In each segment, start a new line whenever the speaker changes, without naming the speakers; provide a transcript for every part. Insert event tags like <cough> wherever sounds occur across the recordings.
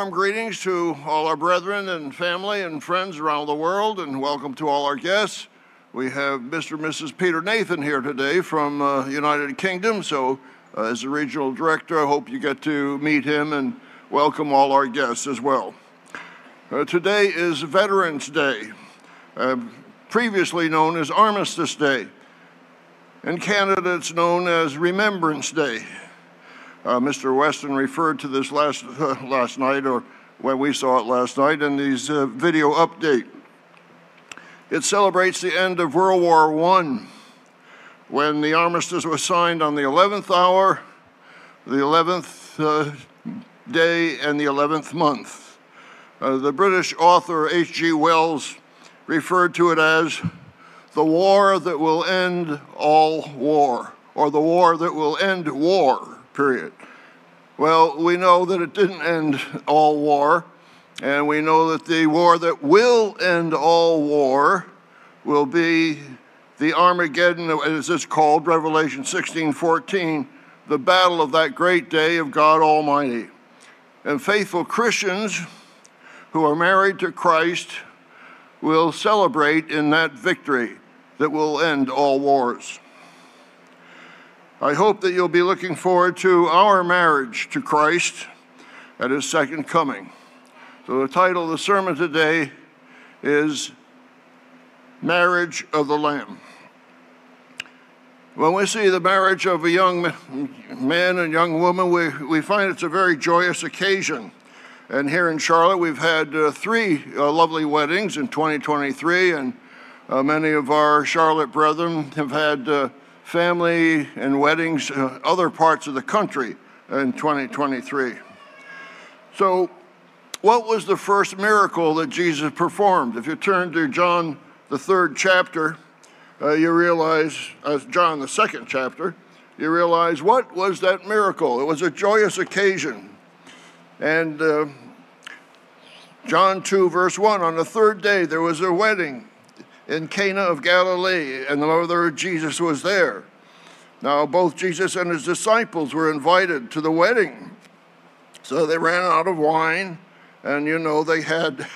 warm greetings to all our brethren and family and friends around the world, and welcome to all our guests. We have Mr. and Mrs. Peter Nathan here today from uh, United Kingdom. So, uh, as the regional director, I hope you get to meet him and welcome all our guests as well. Uh, today is Veterans Day, uh, previously known as Armistice Day. In Canada, it's known as Remembrance Day. Uh, Mr. Weston referred to this last, uh, <laughs> last night, or when we saw it last night, in his uh, video update. It celebrates the end of World War I, when the armistice was signed on the 11th hour, the 11th uh, day, and the 11th month. Uh, the British author H.G. Wells referred to it as the war that will end all war, or the war that will end war period. Well, we know that it didn't end all war, and we know that the war that will end all war will be the Armageddon, as it's called, Revelation 16 14, the battle of that great day of God Almighty. And faithful Christians who are married to Christ will celebrate in that victory that will end all wars. I hope that you'll be looking forward to our marriage to Christ at his second coming. So, the title of the sermon today is Marriage of the Lamb. When we see the marriage of a young man and young woman, we, we find it's a very joyous occasion. And here in Charlotte, we've had uh, three uh, lovely weddings in 2023, and uh, many of our Charlotte brethren have had uh, family and weddings, uh, other parts of the country in 2023. So, what was the first miracle that Jesus performed? If you turn to John, the third chapter, uh, you realize, uh, John, the second chapter, you realize what was that miracle? It was a joyous occasion. And uh, John 2, verse 1 on the third day, there was a wedding in Cana of Galilee, and the mother of Jesus was there. Now, both Jesus and his disciples were invited to the wedding. So they ran out of wine, and you know, they had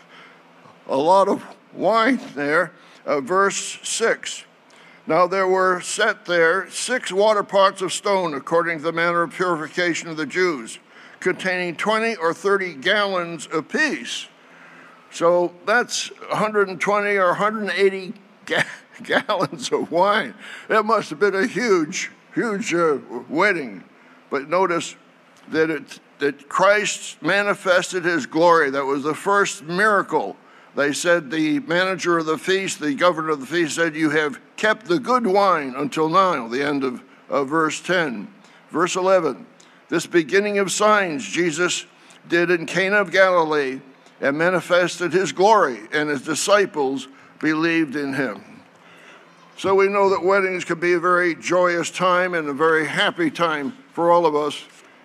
<laughs> a lot of wine there. Uh, verse 6. Now there were set there six water pots of stone, according to the manner of purification of the Jews, containing 20 or 30 gallons apiece. So that's 120 or 180 ga- <laughs> gallons of wine. That must have been a huge, huge uh, wedding. But notice that, it, that Christ manifested his glory. That was the first miracle. They said the manager of the feast, the governor of the feast, said, You have kept the good wine until now, the end of, of verse 10. Verse 11, this beginning of signs Jesus did in Cana of Galilee and manifested his glory, and his disciples believed in him. So we know that weddings can be a very joyous time and a very happy time for all of us,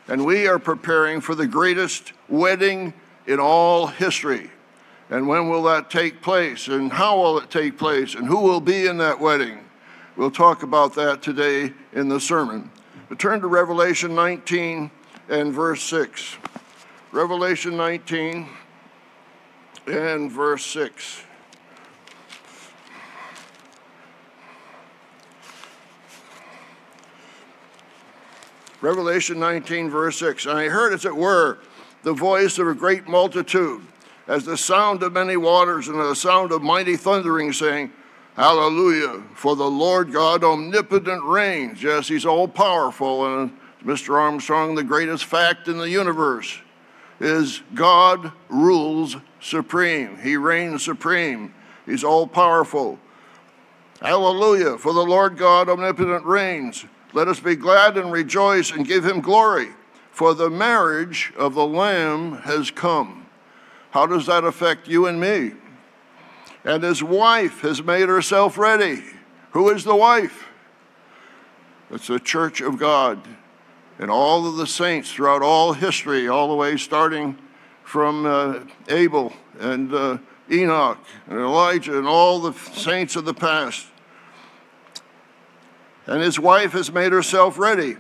and we are preparing for the greatest wedding in all history. And when will that take place? And how will it take place? And who will be in that wedding? We'll talk about that today in the sermon. But turn to Revelation 19 and verse 6. Revelation 19 and verse 6. Revelation 19, verse 6. And I heard, as it were, the voice of a great multitude, as the sound of many waters and the sound of mighty thundering, saying, Hallelujah, for the Lord God omnipotent reigns. Yes, he's all powerful. And Mr. Armstrong, the greatest fact in the universe is God rules supreme. He reigns supreme. He's all powerful. Hallelujah, for the Lord God omnipotent reigns. Let us be glad and rejoice and give him glory, for the marriage of the Lamb has come. How does that affect you and me? And his wife has made herself ready. Who is the wife? It's the church of God and all of the saints throughout all history, all the way starting from uh, Abel and uh, Enoch and Elijah and all the saints of the past. And his wife has made herself ready,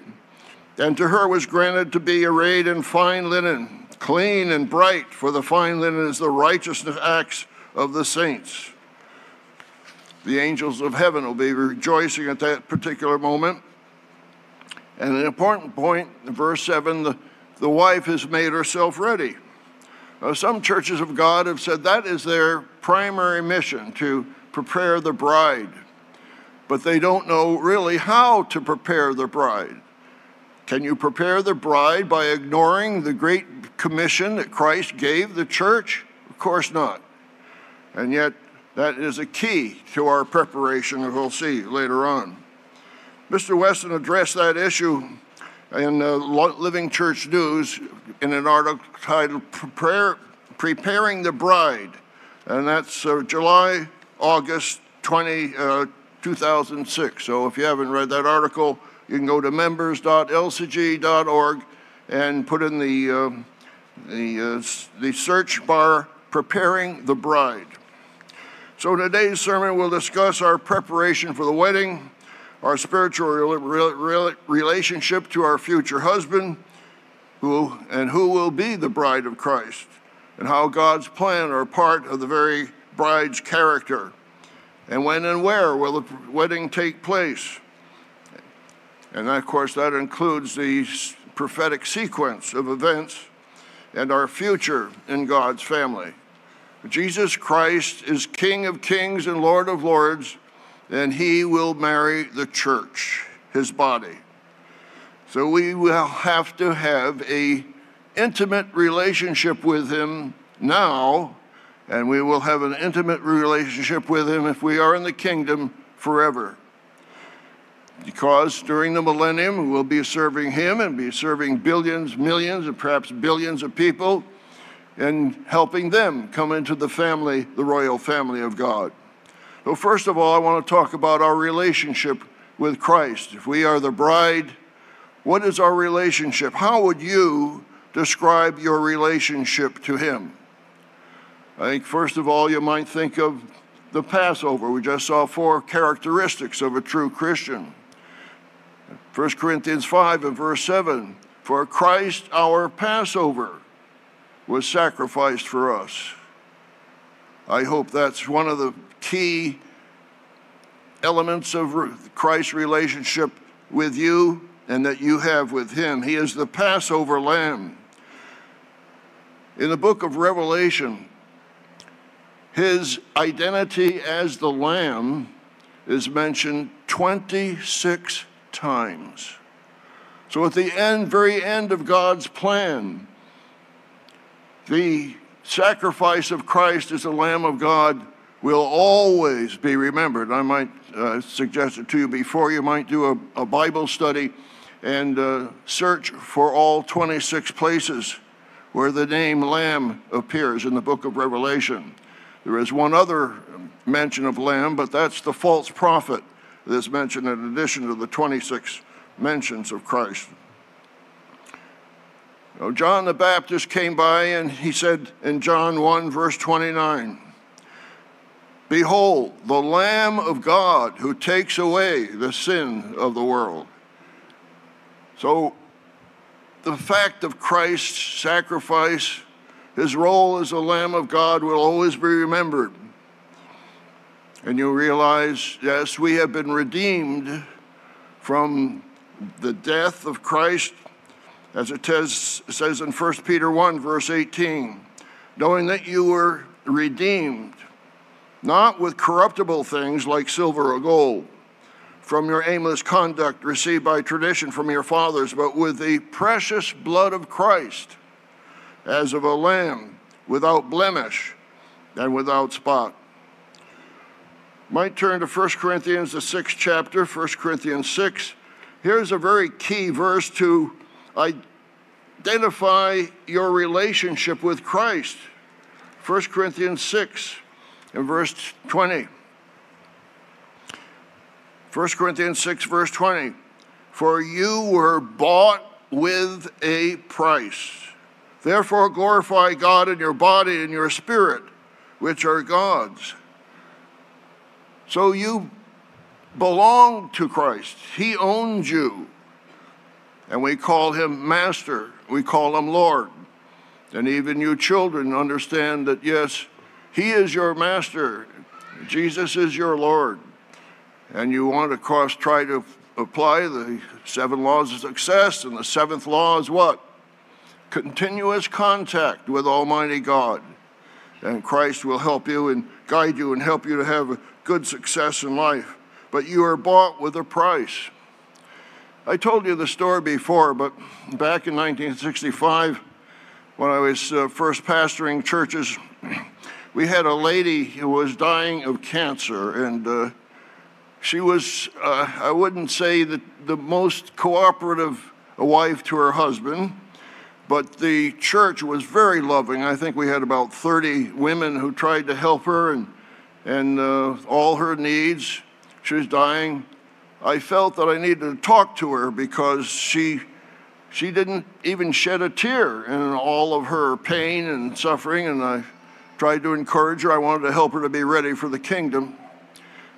and to her was granted to be arrayed in fine linen, clean and bright, for the fine linen is the righteousness acts of the saints. The angels of heaven will be rejoicing at that particular moment. And an important point, verse 7 the, the wife has made herself ready. Now, some churches of God have said that is their primary mission to prepare the bride, but they don't know really how to prepare the bride. Can you prepare the bride by ignoring the great commission that Christ gave the church? Of course not. And yet, that is a key to our preparation, as we'll see later on. Mr. Weston addressed that issue in uh, Living Church News in an article titled Prepare, Preparing the Bride, and that's uh, July, August 20, uh, 2006. So if you haven't read that article, you can go to members.lcg.org and put in the, uh, the, uh, the search bar Preparing the Bride. So, today's sermon will discuss our preparation for the wedding, our spiritual relationship to our future husband, who, and who will be the bride of Christ, and how God's plan are part of the very bride's character, and when and where will the wedding take place. And of course, that includes the prophetic sequence of events and our future in God's family. Jesus Christ is King of kings and Lord of lords, and he will marry the church, his body. So we will have to have a intimate relationship with him now, and we will have an intimate relationship with him if we are in the kingdom forever. Because during the millennium, we'll be serving him and be serving billions, millions, and perhaps billions of people and helping them come into the family, the royal family of God. So, first of all, I want to talk about our relationship with Christ. If we are the bride, what is our relationship? How would you describe your relationship to Him? I think, first of all, you might think of the Passover. We just saw four characteristics of a true Christian. 1 Corinthians 5 and verse 7 For Christ our Passover was sacrificed for us. I hope that's one of the key elements of Christ's relationship with you and that you have with him. He is the Passover lamb. In the book of Revelation, his identity as the lamb is mentioned 26 times. So at the end, very end of God's plan, the sacrifice of Christ as the Lamb of God will always be remembered. I might uh, suggest it to you before you might do a, a Bible study and uh, search for all 26 places where the name Lamb appears in the book of Revelation. There is one other mention of Lamb, but that's the false prophet that's mentioned in addition to the 26 mentions of Christ. John the Baptist came by and he said in John 1, verse 29, Behold, the Lamb of God who takes away the sin of the world. So, the fact of Christ's sacrifice, his role as the Lamb of God, will always be remembered. And you realize, yes, we have been redeemed from the death of Christ as it says in 1 Peter 1, verse 18, knowing that you were redeemed, not with corruptible things like silver or gold, from your aimless conduct received by tradition from your fathers, but with the precious blood of Christ, as of a lamb without blemish and without spot. Might turn to 1 Corinthians, the sixth chapter, 1 Corinthians 6. Here's a very key verse to identify your relationship with Christ. 1 Corinthians 6 and verse 20. 1 Corinthians 6, verse 20. For you were bought with a price. Therefore, glorify God in your body and your spirit, which are God's. So you belong to Christ, He owns you and we call him Master, we call him Lord. And even you children understand that, yes, He is your master, Jesus is your Lord. And you want to, course, try to apply the seven laws of success. And the seventh law is what? Continuous contact with Almighty God. And Christ will help you and guide you and help you to have good success in life. But you are bought with a price. I told you the story before, but back in 1965, when I was uh, first pastoring churches, we had a lady who was dying of cancer, and uh, she was, uh, I wouldn't say that the most cooperative wife to her husband, but the church was very loving. I think we had about 30 women who tried to help her and, and uh, all her needs. She was dying. I felt that I needed to talk to her because she she didn't even shed a tear in all of her pain and suffering, and I tried to encourage her. I wanted to help her to be ready for the kingdom.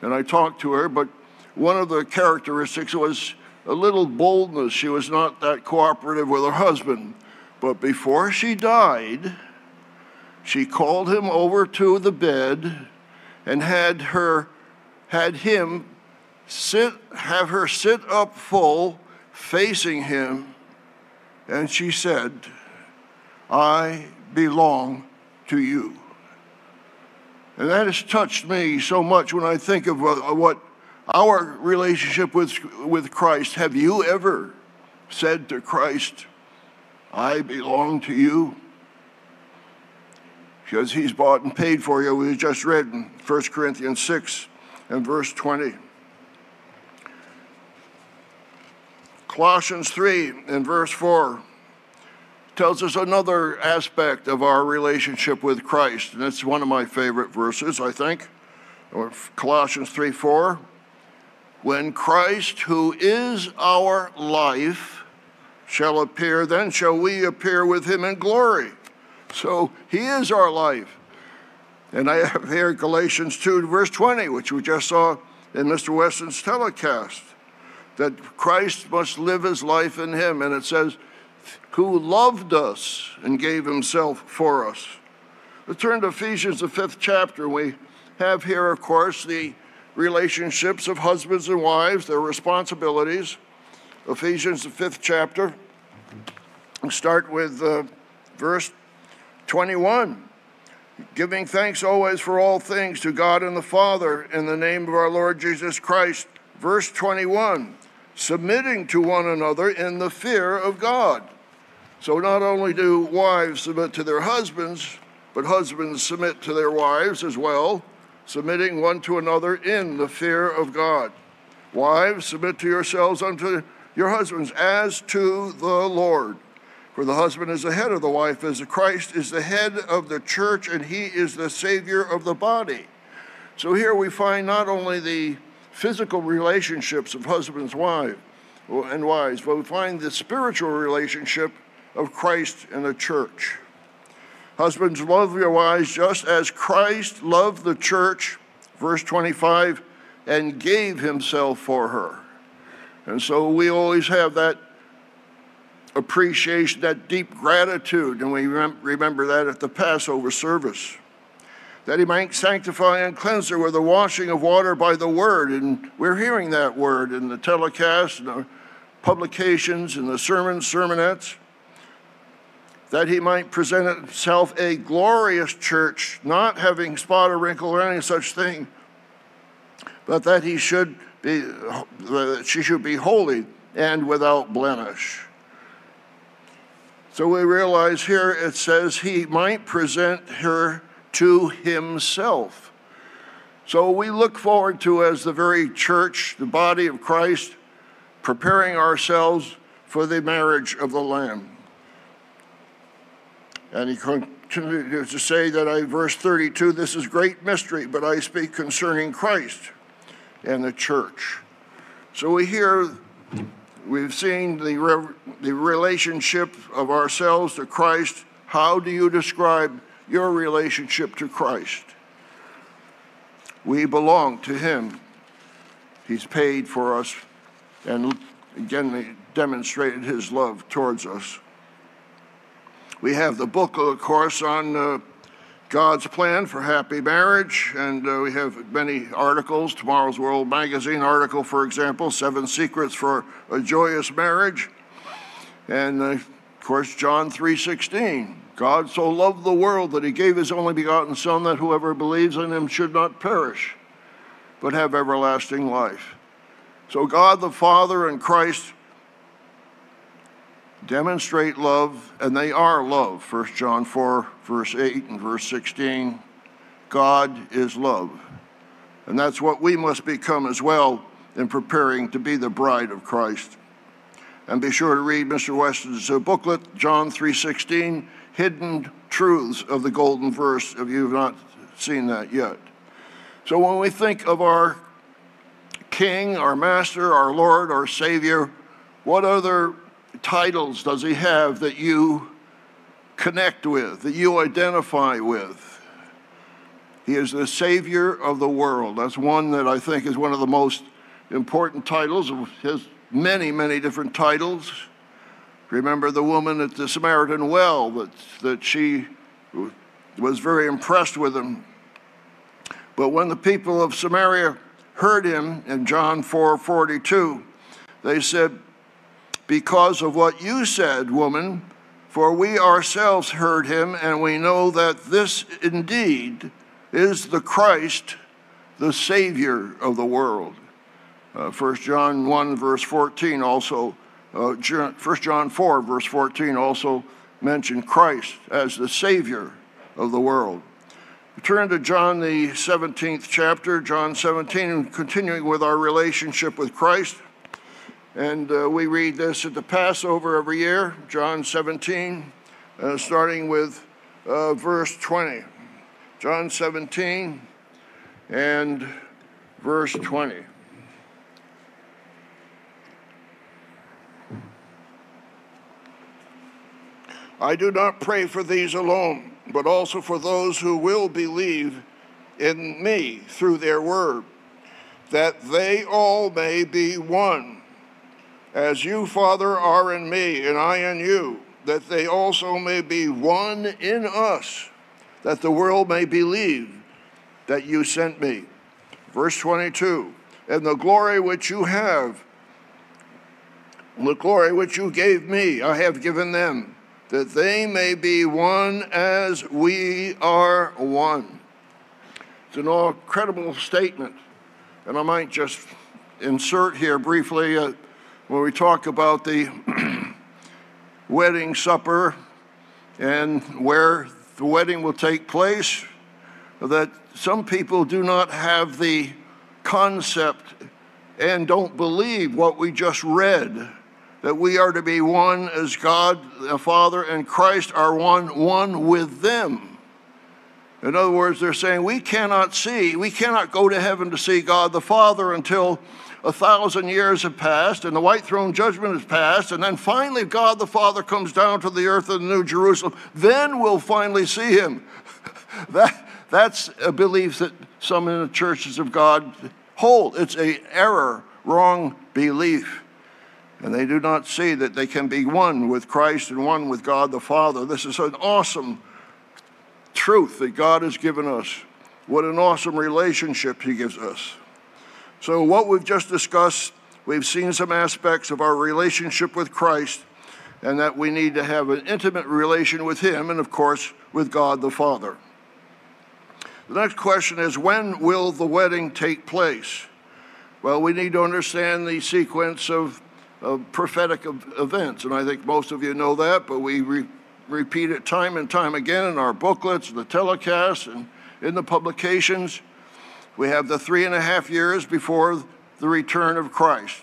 And I talked to her, but one of the characteristics was a little boldness. She was not that cooperative with her husband. But before she died, she called him over to the bed and had her had him sit have her sit up full facing him and she said, I belong to you. And that has touched me so much when I think of uh, what our relationship with, with Christ. Have you ever said to Christ, I belong to you? Because he's bought and paid for you. We just read in 1 Corinthians 6 and verse 20. Colossians 3 and verse 4 tells us another aspect of our relationship with Christ, and it's one of my favorite verses, I think. Colossians 3 4. When Christ, who is our life, shall appear, then shall we appear with him in glory. So he is our life. And I have here Galatians 2, verse 20, which we just saw in Mr. Weston's telecast that Christ must live his life in him. And it says, who loved us and gave himself for us. Let's turn to Ephesians, the fifth chapter. We have here, of course, the relationships of husbands and wives, their responsibilities. Ephesians, the fifth chapter. We'll start with uh, verse 21 giving thanks always for all things to God and the Father in the name of our Lord Jesus Christ. Verse 21 submitting to one another in the fear of God. So not only do wives submit to their husbands, but husbands submit to their wives as well, submitting one to another in the fear of God. Wives, submit to yourselves unto your husbands as to the Lord. For the husband is the head of the wife, as Christ is the head of the church, and he is the Savior of the body. So here we find not only the physical relationships of husbands and wives, but we find the spiritual relationship of Christ and the church. Husbands, love your wives just as Christ loved the church, verse 25, and gave himself for her. And so we always have that appreciation, that deep gratitude, and we remember that at the Passover service that he might sanctify and cleanse her with the washing of water by the word. And we're hearing that word in the telecast and the publications and the sermons, sermonettes. That he might present himself a glorious church, not having spot or wrinkle or any such thing, but that he should be, that she should be holy and without blemish. So we realize here it says he might present her to himself. So we look forward to, as the very church, the body of Christ, preparing ourselves for the marriage of the Lamb. And he continues to say that I, verse 32, this is great mystery, but I speak concerning Christ and the church. So we hear, we've seen the, re- the relationship of ourselves to Christ. How do you describe your relationship to Christ. We belong to Him. He's paid for us and again demonstrated His love towards us. We have the book, of course, on uh, God's plan for happy marriage, and uh, we have many articles. Tomorrow's World Magazine article, for example, Seven Secrets for a Joyous Marriage. And uh, of course, John 3:16. God so loved the world that he gave his only begotten Son that whoever believes in him should not perish, but have everlasting life. So God the Father and Christ demonstrate love, and they are love. 1 John 4, verse 8 and verse 16. God is love. And that's what we must become as well in preparing to be the bride of Christ. And be sure to read Mr. Weston's uh, booklet, John 3:16, Hidden Truths of the Golden Verse, if you've not seen that yet. So when we think of our King, our Master, our Lord, our Savior, what other titles does he have that you connect with, that you identify with? He is the Savior of the world. That's one that I think is one of the most important titles of his many, many different titles. Remember the woman at the Samaritan well that, that she was very impressed with him. But when the people of Samaria heard him in John 4:42, they said, because of what you said, woman, for we ourselves heard him, and we know that this indeed is the Christ, the Savior of the world. Uh, 1 John 1, verse 14 also, uh, 1 John 4, verse 14 also mentioned Christ as the Savior of the world. turn to John, the 17th chapter, John 17, continuing with our relationship with Christ. And uh, we read this at the Passover every year, John 17, uh, starting with uh, verse 20. John 17 and verse 20. I do not pray for these alone, but also for those who will believe in me through their word, that they all may be one as you, Father, are in me, and I in you, that they also may be one in us, that the world may believe that you sent me. Verse 22 And the glory which you have, the glory which you gave me, I have given them, that they may be one as we are one. It's an incredible statement. And I might just insert here briefly. Uh, when we talk about the <clears throat> wedding supper and where the wedding will take place, that some people do not have the concept and don't believe what we just read that we are to be one as God the Father and Christ are one, one with them. In other words, they're saying we cannot see, we cannot go to heaven to see God the Father until a thousand years have passed and the white throne judgment has passed, and then finally God the Father comes down to the earth in the New Jerusalem, then we'll finally see him. <laughs> that, that's a belief that some in the churches of God hold. It's a error, wrong belief. And they do not see that they can be one with Christ and one with God the Father. This is an awesome truth that God has given us. What an awesome relationship He gives us. So, what we've just discussed, we've seen some aspects of our relationship with Christ, and that we need to have an intimate relation with Him, and of course, with God the Father. The next question is when will the wedding take place? Well, we need to understand the sequence of, of prophetic events, and I think most of you know that, but we re- repeat it time and time again in our booklets, the telecasts, and in the publications. We have the three and a half years before the return of Christ.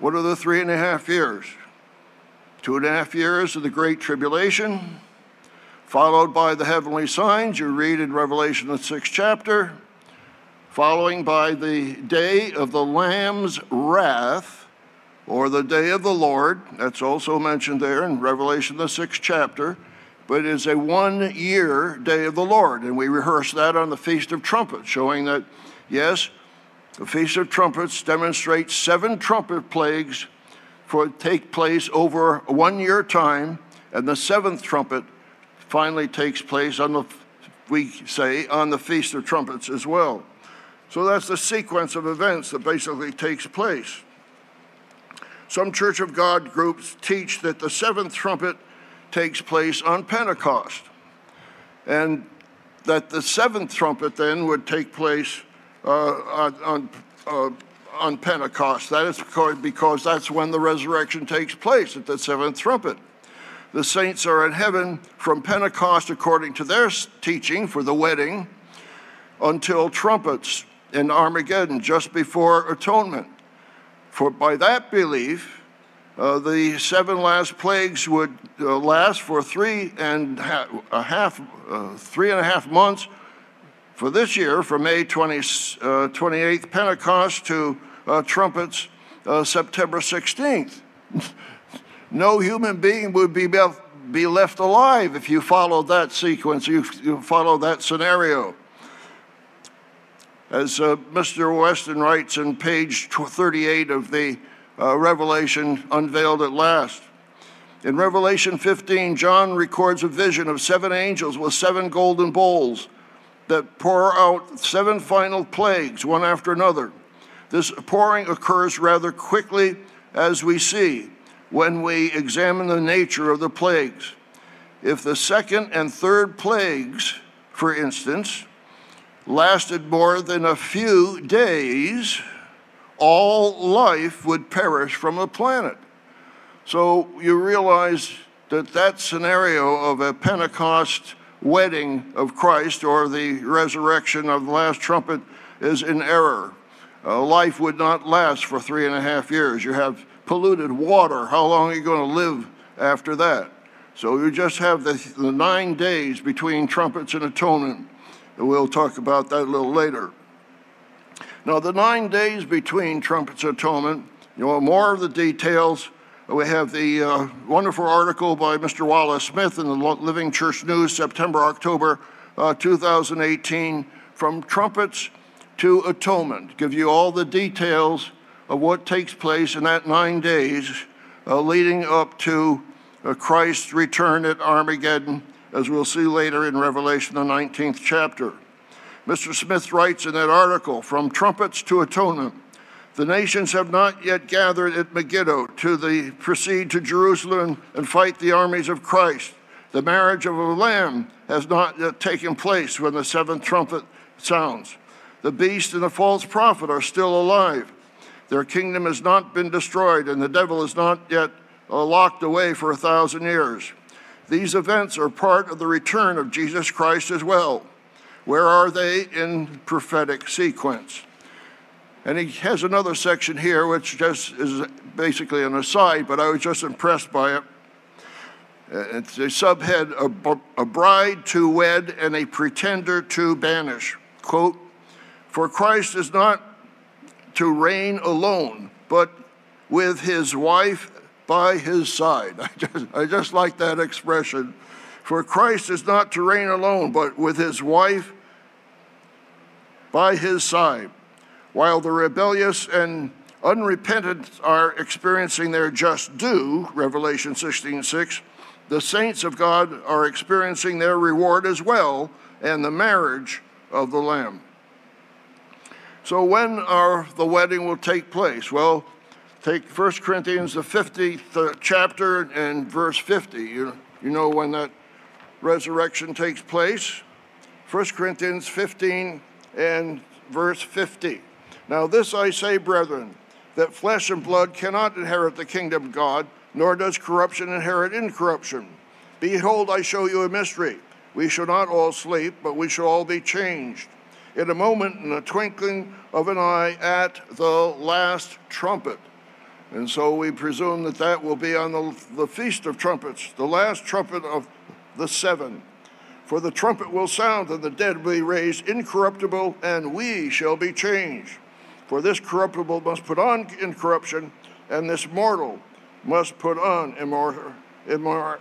What are the three and a half years? Two and a half years of the Great Tribulation, followed by the heavenly signs you read in Revelation, the sixth chapter, following by the day of the Lamb's wrath, or the day of the Lord. That's also mentioned there in Revelation, the sixth chapter but it is a one year day of the Lord. And we rehearse that on the Feast of Trumpets, showing that, yes, the Feast of Trumpets demonstrates seven trumpet plagues for take place over one year time, And the seventh trumpet finally takes place on the, we say, on the Feast of Trumpets as well. So that's the sequence of events that basically takes place. Some Church of God groups teach that the seventh trumpet takes place on Pentecost, and that the seventh trumpet then would take place uh, on, uh, on Pentecost. That is because that's when the resurrection takes place at the seventh trumpet. The saints are in heaven from Pentecost, according to their teaching, for the wedding, until trumpets in Armageddon, just before atonement. For by that belief, uh, the seven last plagues would uh, last for three and a half, uh, three and a half months for this year, from May 20, 28th uh, Pentecost to uh, trumpets September 16th. <laughs> no human being would be, be left alive if you follow that sequence, you, you follow that scenario. As Mr. Weston writes in page 38 of the uh, Revelation Unveiled at Last. In Revelation 15, John records a vision of seven angels with seven golden bowls that pour out seven final plagues, one after another. This pouring occurs rather quickly, as we see when we examine the nature of the plagues. If the second and third plagues, for instance, lasted more than a few days, all life would perish from the planet. So you realize that that scenario of a Pentecost wedding of Christ or the resurrection of the last trumpet is in error. Uh, life would not last for three and a half years. You have polluted water. How long are you going to live after that? So you just have the, the nine days between trumpets and atonement and we'll talk about that a little later. Now, the nine days between trumpets atonement, you know, more of the details. We have the uh, wonderful article by Mr. Wallace Smith in the Living Church News, September, October uh, 2018, from trumpets to atonement. Give you all the details of what takes place in that nine days uh, leading up to uh, Christ's return at Armageddon as we'll see later in Revelation, the 19th chapter. Mr. Smith writes in that article From trumpets to atonement, the nations have not yet gathered at Megiddo to the, proceed to Jerusalem and fight the armies of Christ. The marriage of a lamb has not yet taken place when the seventh trumpet sounds. The beast and the false prophet are still alive. Their kingdom has not been destroyed, and the devil is not yet uh, locked away for a thousand years. These events are part of the return of Jesus Christ as well. Where are they in prophetic sequence? And he has another section here, which just is basically an aside, but I was just impressed by it. Uh, it's a subhead a, bride to wed and a pretender to banish. Quote, For Christ is not to reign alone, but with his wife by his side. <laughs> I just, I just like that expression. For Christ is not to reign alone, but with his wife by his side. While the rebellious and unrepentant are experiencing their just due, Revelation 16 6, the saints of God are experiencing their reward as well, and the marriage of the Lamb. So, when are the wedding will take place? Well, Take 1 Corinthians, the 50th chapter, and verse 50. You, you know when that resurrection takes place? 1 Corinthians 15 and verse 50. Now, this I say, brethren, that flesh and blood cannot inherit the kingdom of God, nor does corruption inherit incorruption. Behold, I show you a mystery. We shall not all sleep, but we shall all be changed. In a moment, in the twinkling of an eye, at the last trumpet. And so we presume that that will be on the, the Feast of Trumpets, the last trumpet of the seven. For the trumpet will sound, and the dead will be raised incorruptible, and we shall be changed. For this corruptible must put on incorruption, and this mortal must put on immor- immor-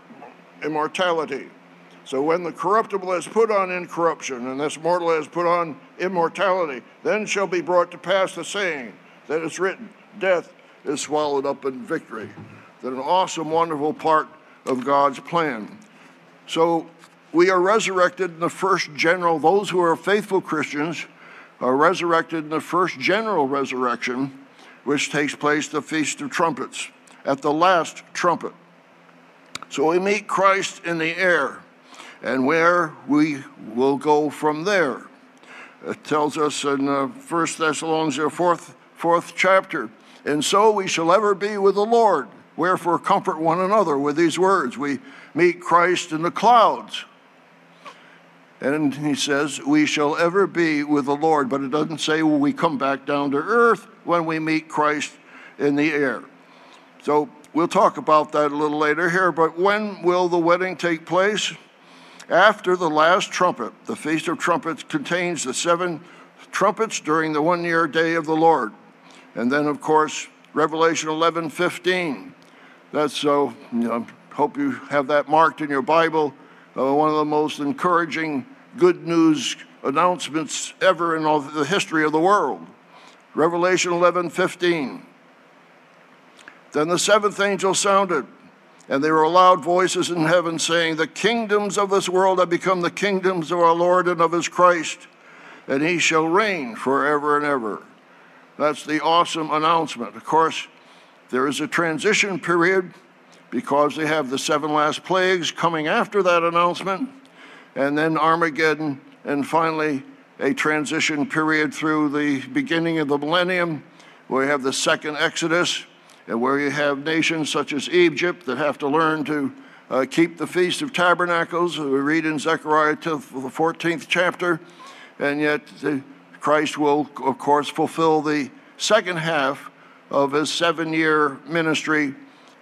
immortality. So when the corruptible has put on incorruption, and this mortal has put on immortality, then shall be brought to pass the saying that is written Death is swallowed up in victory. That an awesome, wonderful part of God's plan. So we are resurrected in the first general, those who are faithful Christians are resurrected in the first general resurrection, which takes place the Feast of Trumpets, at the last trumpet. So we meet Christ in the air, and where we will go from there. It tells us in uh, 1 Thessalonians, the fourth, fourth chapter, and so we shall ever be with the Lord. Wherefore, comfort one another with these words. We meet Christ in the clouds. And he says, We shall ever be with the Lord. But it doesn't say, Will we come back down to earth when we meet Christ in the air? So we'll talk about that a little later here. But when will the wedding take place? After the last trumpet. The Feast of Trumpets contains the seven trumpets during the one year day of the Lord. And then, of course, Revelation 11 15 that's so, you know, hope you have that marked in your Bible. Uh, one of the most encouraging good news announcements ever in all the history of the world. Revelation 11 15. Then the seventh angel sounded, and there were loud voices in heaven saying, The kingdoms of this world have become the kingdoms of our Lord and of his Christ, and he shall reign forever and ever. That's the awesome announcement. Of course, there is a transition period because they have the seven last plagues coming after that announcement, and then Armageddon, and finally a transition period through the beginning of the millennium where you have the second Exodus, and where you have nations such as Egypt that have to learn to uh, keep the Feast of Tabernacles. We read in Zechariah, to the 14th chapter, and yet the, Christ will, of course, fulfill the second half of his seven year ministry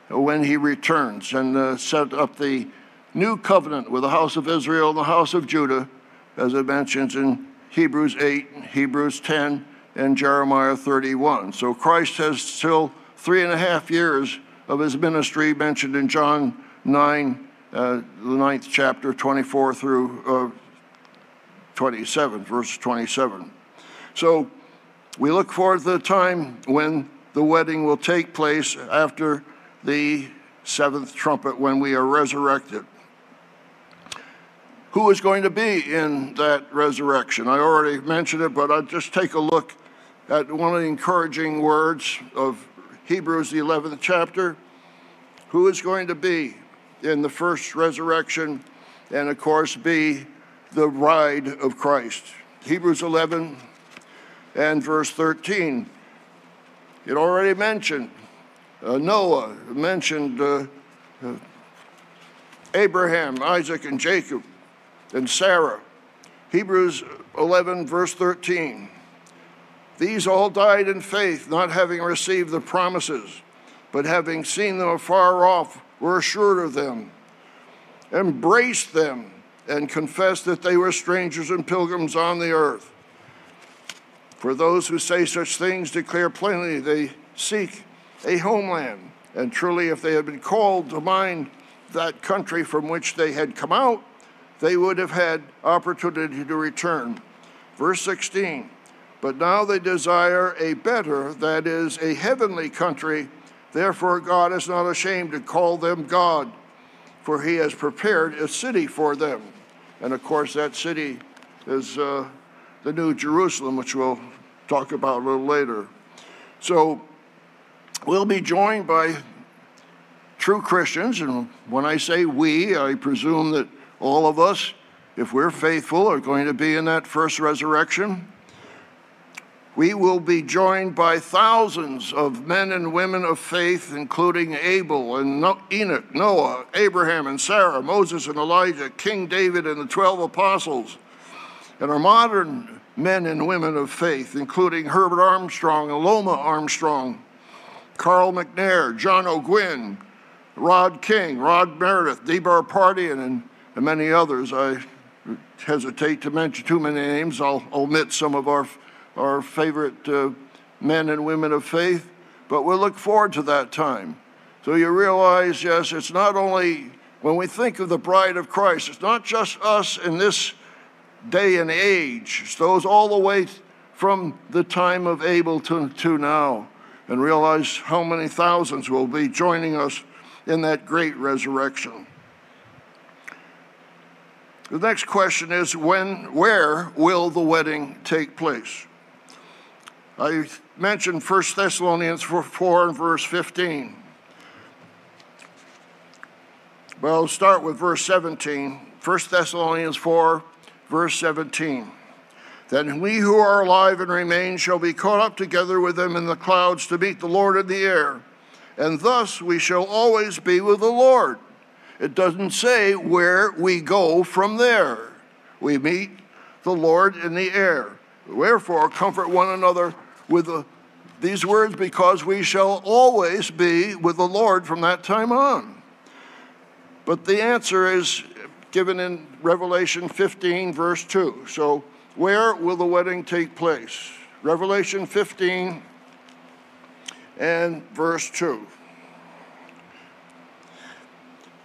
when he returns and uh, set up the new covenant with the house of Israel and the house of Judah, as it mentions in Hebrews 8, Hebrews 10, and Jeremiah 31. So Christ has still three and a half years of his ministry mentioned in John 9, uh, the ninth chapter, 24 through uh, 27, verse 27. So we look forward to the time when the wedding will take place after the seventh trumpet when we are resurrected. Who is going to be in that resurrection? I already mentioned it, but I'll just take a look at one of the encouraging words of Hebrews, the 11th chapter. Who is going to be in the first resurrection and, of course, be the bride of Christ? Hebrews 11 and verse 13. It already mentioned uh, Noah, mentioned uh, uh, Abraham, Isaac, and Jacob, and Sarah. Hebrews 11, verse 13. These all died in faith, not having received the promises, but having seen them afar off, were assured of them, embraced them, and confessed that they were strangers and pilgrims on the earth. For those who say such things declare plainly they seek a homeland. And truly, if they had been called to mind that country from which they had come out, they would have had opportunity to return. Verse 16 But now they desire a better, that is, a heavenly country. Therefore, God is not ashamed to call them God, for he has prepared a city for them. And of course, that city is. Uh, the New Jerusalem, which we'll talk about a little later. So we'll be joined by true Christians, and when I say we, I presume that all of us, if we're faithful, are going to be in that first resurrection. We will be joined by thousands of men and women of faith, including Abel and Enoch, Noah, Abraham and Sarah, Moses and Elijah, King David and the 12 apostles. And our modern men and women of faith, including Herbert Armstrong and Loma Armstrong, Carl McNair, John Ogwyn, Rod King, Rod Meredith, Dibar Apartian, and, and many others. I hesitate to mention too many names. I'll omit some of our, our favorite uh, men and women of faith, but we'll look forward to that time. So you realize, yes, it's not only when we think of the bride of Christ, it's not just us in this day and age. It goes all the way from the time of Abel to, to now, and realize how many thousands will be joining us in that great resurrection. The next question is when, where will the wedding take place? I mentioned 1 Thessalonians 4 and verse 15. Well, I'll start with verse 17. 1 Thessalonians 4, verse 17. Then we who are alive and remain shall be caught up together with them in the clouds to meet the Lord in the air, and thus we shall always be with the Lord. It doesn't say where we go from there. We meet the Lord in the air. Wherefore, comfort one another with the, these words, because we shall always be with the Lord from that time on. But the answer is given in Revelation 15, verse 2. So, where will the wedding take place? Revelation 15 and verse 2.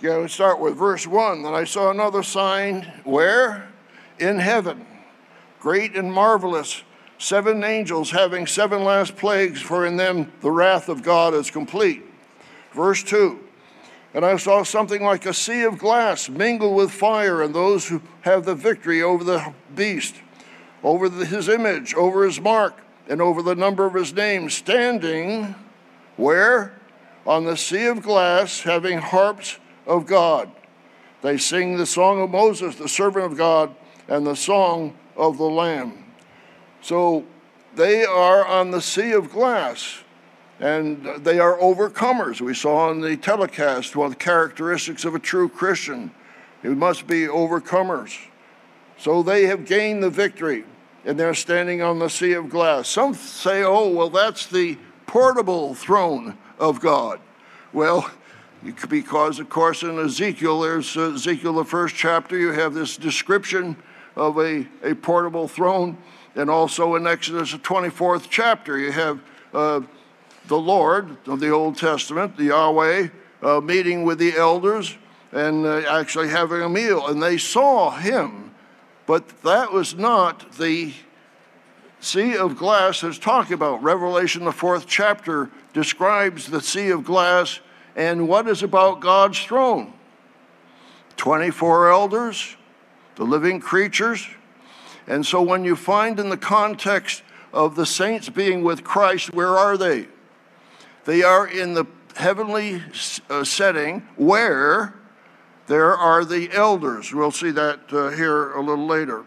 Yeah, we start with verse 1. Then I saw another sign where? In heaven. Great and marvelous. Seven angels having seven last plagues, for in them the wrath of God is complete. Verse 2. And I saw something like a sea of glass mingled with fire, and those who have the victory over the beast, over the, his image, over his mark, and over the number of his name, standing where? On the sea of glass, having harps of God. They sing the song of Moses, the servant of God, and the song of the Lamb. So they are on the sea of glass and they are overcomers. We saw in the telecast one of the characteristics of a true Christian. It must be overcomers. So they have gained the victory and they're standing on the sea of glass. Some say, oh, well, that's the portable throne of God. Well, because, of course, in Ezekiel, there's uh, Ezekiel, the first chapter, you have this description of a, a portable throne. And also in Exodus, the 24th chapter, you have uh, the Lord of the Old Testament, the Yahweh, uh, meeting with the elders and uh, actually having a meal. And they saw him, but that was not the sea of glass that's talking about. Revelation, the fourth chapter, describes the sea of glass and what is about God's throne? 24 elders, the living creatures. And so when you find in the context of the saints being with Christ, where are they? They are in the heavenly uh, setting where there are the elders. We'll see that uh, here a little later.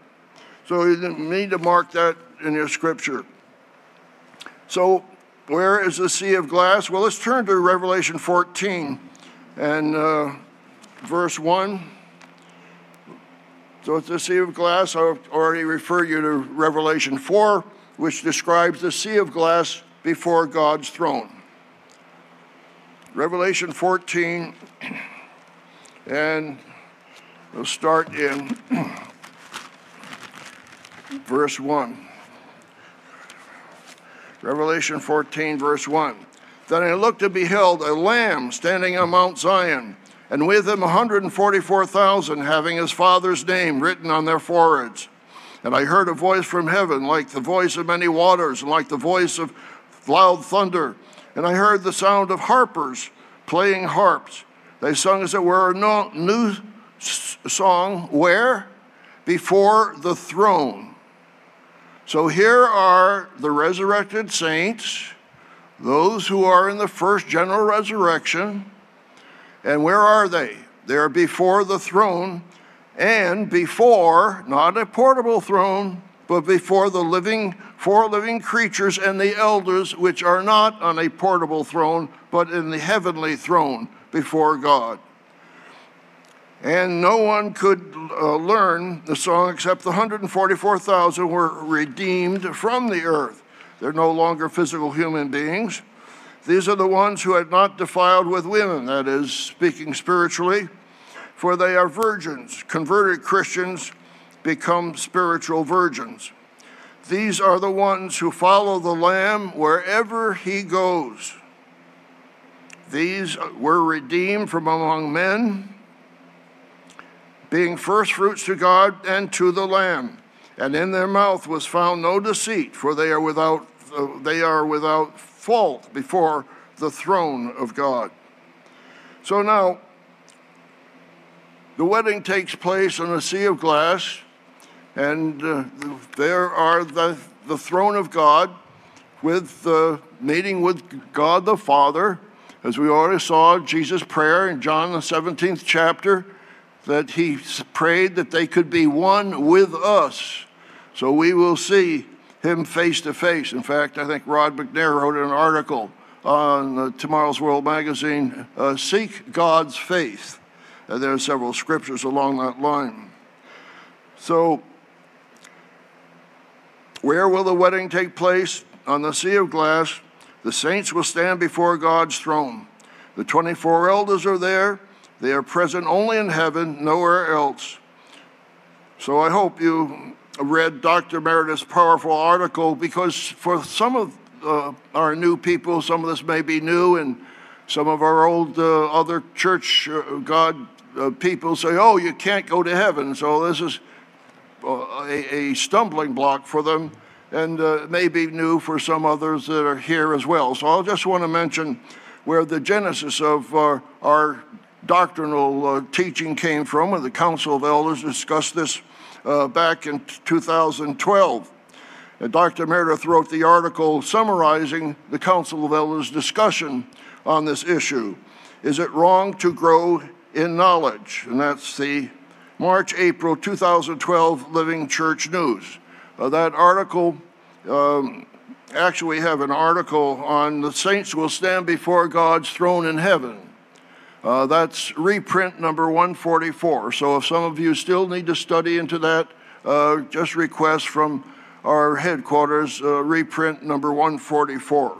So you need to mark that in your scripture. So where is the sea of glass? Well, let's turn to Revelation 14 and uh, verse 1. So it's the sea of glass. I already referred you to Revelation 4, which describes the sea of glass before God's throne. Revelation 14, and we'll start in <clears throat> verse 1. Revelation 14, verse 1. Then I looked and beheld a lamb standing on Mount Zion, and with him 144,000, having his father's name written on their foreheads. And I heard a voice from heaven, like the voice of many waters, and like the voice of loud thunder. And I heard the sound of harpers playing harps. They sung, as it were, a new song, where? Before the throne so here are the resurrected saints, those who are in the first general resurrection. And where are they? They're before the throne and before, not a portable throne, but before the living, four living creatures and the elders, which are not on a portable throne, but in the heavenly throne before God and no one could uh, learn the song except the 144,000 were redeemed from the earth. They're no longer physical human beings. These are the ones who had not defiled with women, that is, speaking spiritually, for they are virgins. Converted Christians become spiritual virgins. These are the ones who follow the Lamb wherever he goes. These were redeemed from among men being first fruits to God and to the Lamb. And in their mouth was found no deceit, for they are without, they are without fault before the throne of God. So now, the wedding takes place on a sea of glass, and uh, there are the, the throne of God with the meeting with God the Father, as we already saw Jesus' prayer in John the 17th chapter, that he prayed that they could be one with us. So we will see him face to face. In fact, I think Rod McNair wrote an article on uh, Tomorrow's World magazine uh, Seek God's Faith. Uh, there are several scriptures along that line. So, where will the wedding take place? On the sea of glass. The saints will stand before God's throne. The 24 elders are there. They are present only in heaven, nowhere else. So I hope you read Dr. Meredith's powerful article because for some of uh, our new people, some of this may be new, and some of our old uh, other church uh, God uh, people say, oh, you can't go to heaven. So this is uh, a, a, stumbling block for them and uh, may be new for some others that are here as well. So I'll just want to mention where the genesis of our, our doctrinal uh, teaching came from, and the Council of Elders discussed this uh, back in 2012. And Dr. Meredith wrote the article summarizing the Council of Elders discussion on this issue. Is it wrong to grow in knowledge. And that's the March, April 2012 Living Church News. Uh, that article, um, actually, we have an article on the saints will stand before God's throne in heaven. Uh, that's reprint number 144. So if some of you still need to study into that, uh, just request from our headquarters uh, reprint number 144.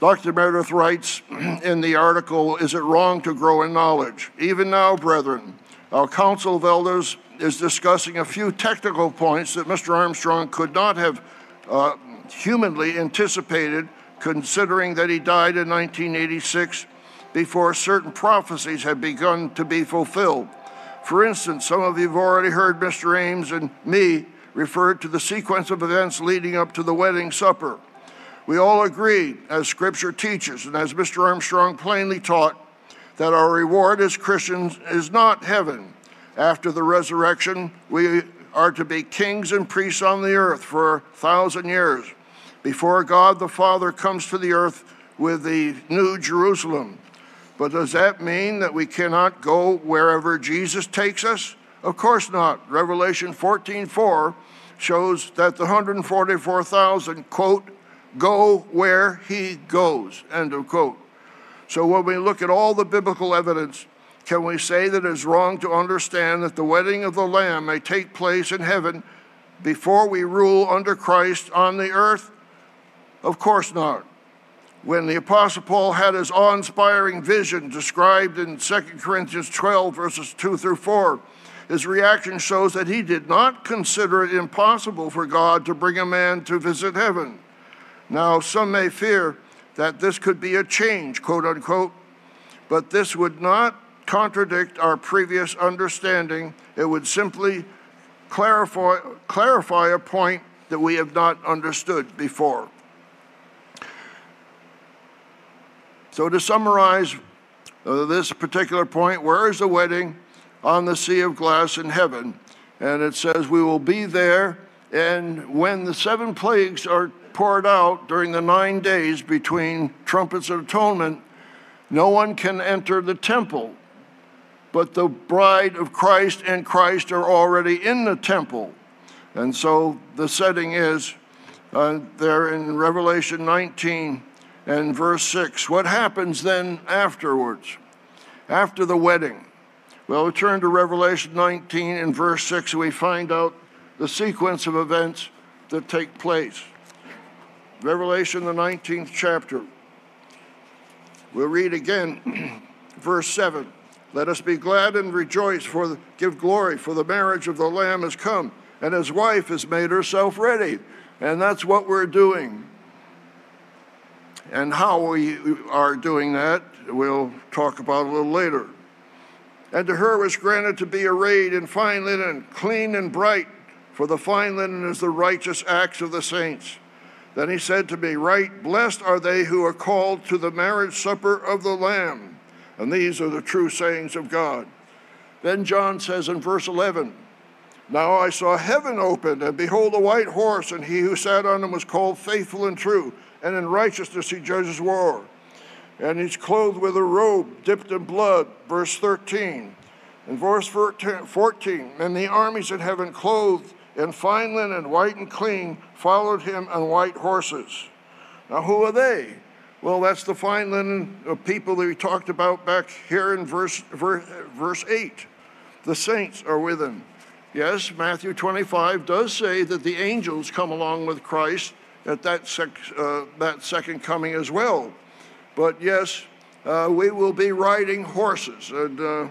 Dr. Meredith writes <clears throat> in the article, Is it wrong to grow in knowledge? Even now, brethren, our Council of Elders is discussing a few technical points that Mr. Armstrong could not have uh, humanly anticipated, considering that he died in 1986 before certain prophecies had begun to be fulfilled. For instance, some of you have already heard Mr. Ames and me refer to the sequence of events leading up to the wedding supper. We all agree, as Scripture teaches, and as Mr. Armstrong plainly taught, that our reward as Christians is not heaven. After the resurrection, we are to be kings and priests on the earth for a thousand years before God the Father comes to the earth with the new Jerusalem. But does that mean that we cannot go wherever Jesus takes us? Of course not. Revelation 14:4 shows that the 144,000 quote go where he goes. End of quote. So when we look at all the biblical evidence, can we say that it is wrong to understand that the wedding of the Lamb may take place in heaven before we rule under Christ on the earth? Of course not. When the Apostle Paul had his awe inspiring vision described in 2 Corinthians 12, verses 2 through 4, his reaction shows that he did not consider it impossible for God to bring a man to visit heaven. Now, some may fear that this could be a change, quote unquote, but this would not contradict our previous understanding. It would simply clarify, clarify a point that we have not understood before. So, to summarize uh, this particular point, where is the wedding? On the sea of glass in heaven. And it says, We will be there, and when the seven plagues are poured out during the nine days between trumpets of atonement, no one can enter the temple. But the bride of Christ and Christ are already in the temple. And so the setting is uh, there in Revelation 19 and verse 6. What happens then afterwards, after the wedding? Well, we turn to Revelation 19 and verse 6, and we find out the sequence of events that take place. Revelation, the 19th chapter. We'll read again, <clears throat> verse 7. Let us be glad and rejoice, for the, give glory, for the marriage of the Lamb has come, and his wife has made herself ready. And that's what we're doing. And how we are doing that, we'll talk about a little later. And to her was granted to be arrayed in fine linen, clean and bright, for the fine linen is the righteous acts of the saints. Then he said to me, Right, blessed are they who are called to the marriage supper of the Lamb. And these are the true sayings of God. Then John says in verse 11, Now I saw heaven opened, and behold, a white horse, and he who sat on him was called faithful and true, and in righteousness he judges war. And he's clothed with a robe dipped in blood. Verse 13. In verse 14, and the armies in heaven, clothed in fine linen, white and clean, followed him on white horses. Now, who are they? Well, that's the fine linen of people that we talked about back here in verse, verse, verse 8. The saints are with him. Yes, Matthew 25 does say that the angels come along with Christ at that, sec, uh, that second coming as well. But yes, uh, we will be riding horses, and uh,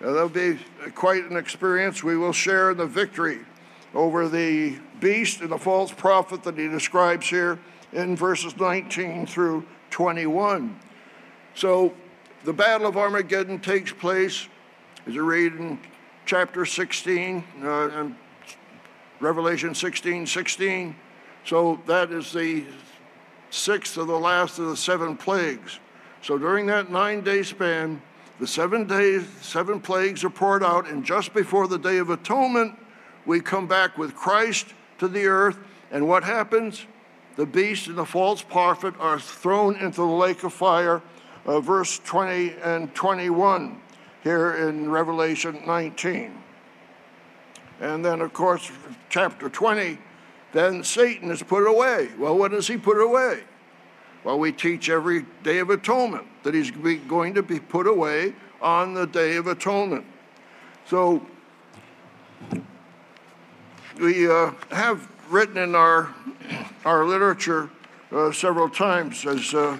that'll be quite an experience. We will share in the victory over the beast and the false prophet that he describes here in verses 19 through 21. So the Battle of Armageddon takes place, as you read in chapter 16, uh, Revelation 16 16. So that is the sixth of the last of the seven plagues. So during that nine day span, the seven days, seven plagues are poured out, and just before the Day of Atonement, we come back with Christ to the earth, and what happens? The beast and the false prophet are thrown into the lake of fire, uh, verse 20 and 21 here in Revelation 19. And then, of course, chapter 20, then Satan is put away. Well, what does he put away? Well, we teach every day of atonement that he's going to be put away on the day of atonement. So we uh, have written in our, our literature uh, several times, as uh,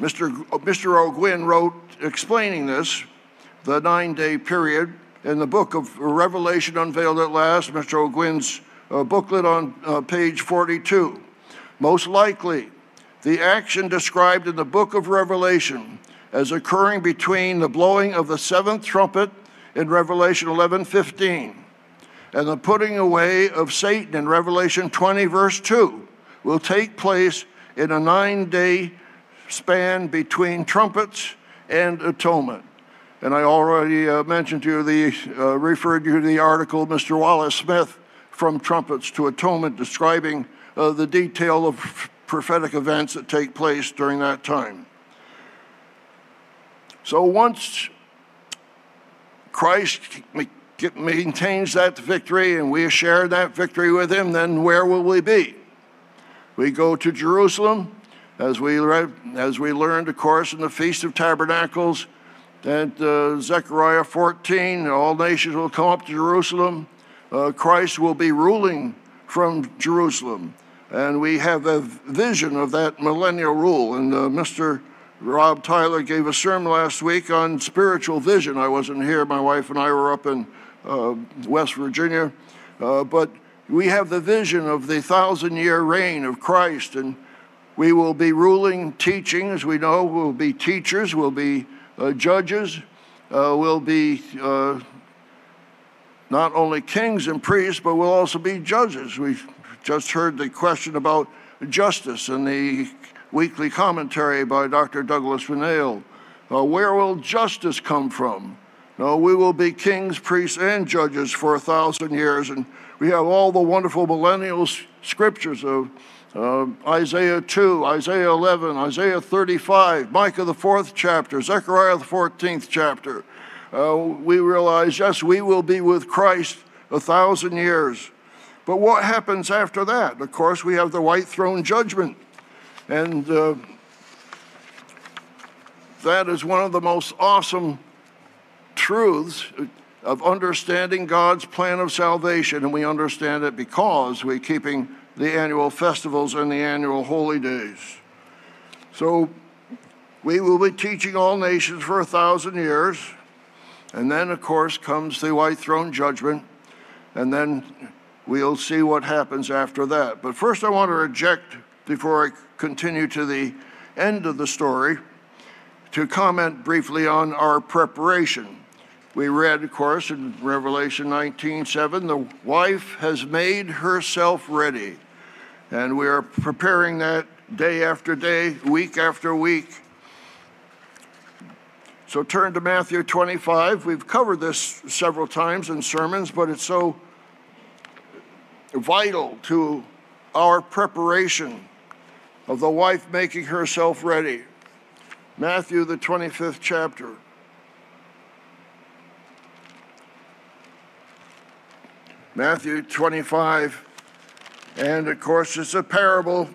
Mr. Mr. Ogwyn wrote explaining this, the nine day period, in the book of Revelation Unveiled at Last, Mr. Ogwyn's uh, booklet on uh, page 42. Most likely, the action described in the book of Revelation as occurring between the blowing of the seventh trumpet in Revelation 11:15 and the putting away of Satan in Revelation 20 verse 2 will take place in a 9-day span between trumpets and atonement. And I already uh, mentioned to you the uh, referred you to the article Mr. Wallace Smith from trumpets to atonement describing uh, the detail of prophetic events that take place during that time. So once Christ maintains that victory and we share that victory with him, then where will we be? We go to Jerusalem, as we, read, as we learned, of course, in the Feast of Tabernacles, and uh, Zechariah 14, all nations will come up to Jerusalem. Uh, Christ will be ruling from Jerusalem. And we have a vision of that millennial rule. And uh, Mr. Rob Tyler gave a sermon last week on spiritual vision. I wasn't here, my wife and I were up in uh, West Virginia. Uh, but we have the vision of the thousand year reign of Christ, and we will be ruling, teaching, as we know, we'll be teachers, we'll be uh, judges, uh, we'll be uh, not only kings and priests, but we'll also be judges. We just heard the question about justice and the weekly commentary by Dr. Douglas Winnail. Uh, where will justice come from? No, we will be kings, priests, and judges for a thousand years. And we have all the wonderful millennial scriptures of uh, Isaiah 2, Isaiah 11, Isaiah 35, Micah the fourth chapter, Zechariah the 14th chapter. Uh, we realize, yes, we will be with Christ a thousand years. But what happens after that? Of course, we have the white throne judgment. And uh, that is one of the most awesome truths of understanding God's plan of salvation. And we understand it because we're keeping the annual festivals and the annual holy days. So we will be teaching all nations for a thousand years. And then, of course, comes the white throne judgment. And then we'll see what happens after that. But first, I want to reject before I continue to the end of the story to comment briefly on our preparation. We read, of course, in Revelation 19:7, the wife has made herself ready. And we are preparing that day after day, week after week. So turn to Matthew 25. We've covered this several times in sermons, but it's so vital to our preparation of the wife making herself ready. Matthew, the 25th chapter. Matthew 25, and of course, it's a parable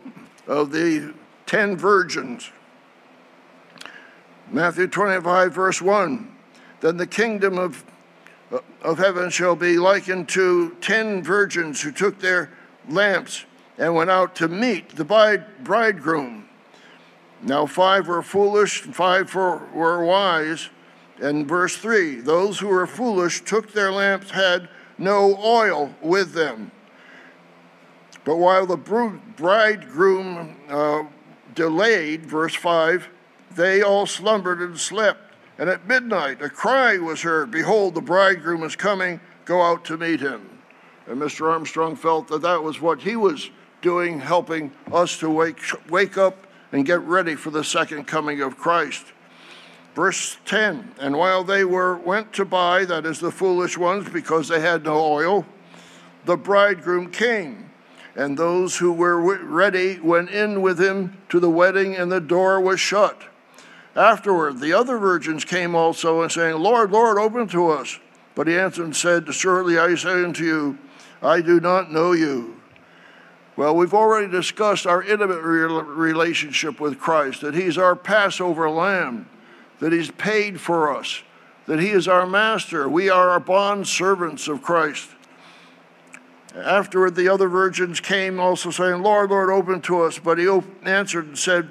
of the ten virgins. Matthew 25, verse 1 Then the kingdom of, of heaven shall be likened to ten virgins who took their lamps and went out to meet the bridegroom. Now, five were foolish, five were wise. And verse 3 Those who were foolish took their lamps, had no oil with them. But while the bridegroom uh, delayed, verse 5, they all slumbered and slept. And at midnight a cry was heard Behold, the bridegroom is coming, go out to meet him. And Mr. Armstrong felt that that was what he was doing, helping us to wake, wake up and get ready for the second coming of Christ. Verse 10 And while they were went to buy, that is the foolish ones, because they had no oil, the bridegroom came. And those who were ready went in with him to the wedding, and the door was shut. Afterward, the other virgins came also and saying, Lord, Lord, open to us. But he answered and said, Surely I say unto you, I do not know you. Well, we've already discussed our intimate relationship with Christ, that he's our Passover lamb, that he's paid for us, that he is our master. We are our bond servants of Christ. Afterward, the other virgins came also saying, Lord, Lord, open to us. But he answered and said,